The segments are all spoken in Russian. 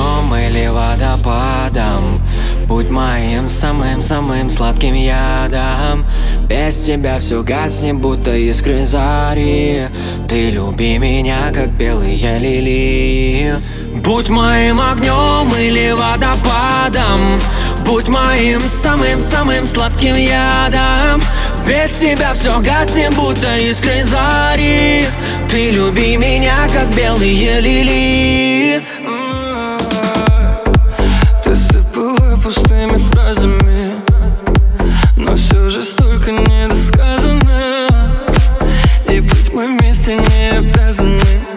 огнем или водопадом. Будь моим самым-самым сладким ядом. Без тебя все гаснет, будто искры зари. Ты люби меня, как белые лилии. Будь моим огнем или водопадом. Будь моим самым-самым сладким ядом. Без тебя все гаснет, будто искры зари. Ты люби меня, как белые лилии мы не обязаны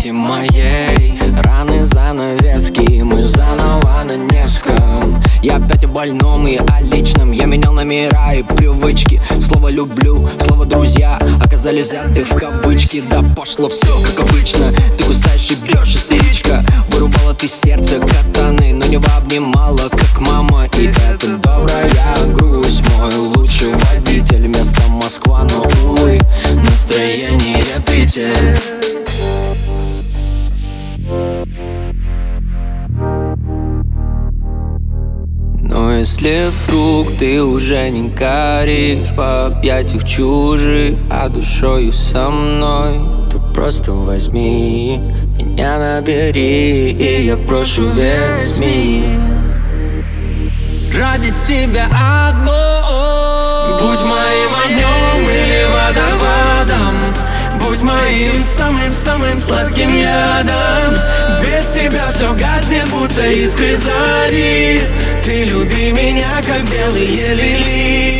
памяти моей. Раны занавески, мы заново на Невском. Я опять о больном и о личном. Я менял номера и привычки. Слово «люблю», слово «друзья» Оказались взяты в кавычки. Да пошло все как обычно. Ты кусаешь и бьешь, истеричка. Вырубала ты сердце катаны если вдруг ты уже не горишь В объятиях чужих, а душою со мной То просто возьми меня набери И я прошу весь мир Ради тебя одно. Будь моим огнем или водоводом Будь моим самым-самым сладким ядом будто искры зари. Ты люби меня, как белые лилии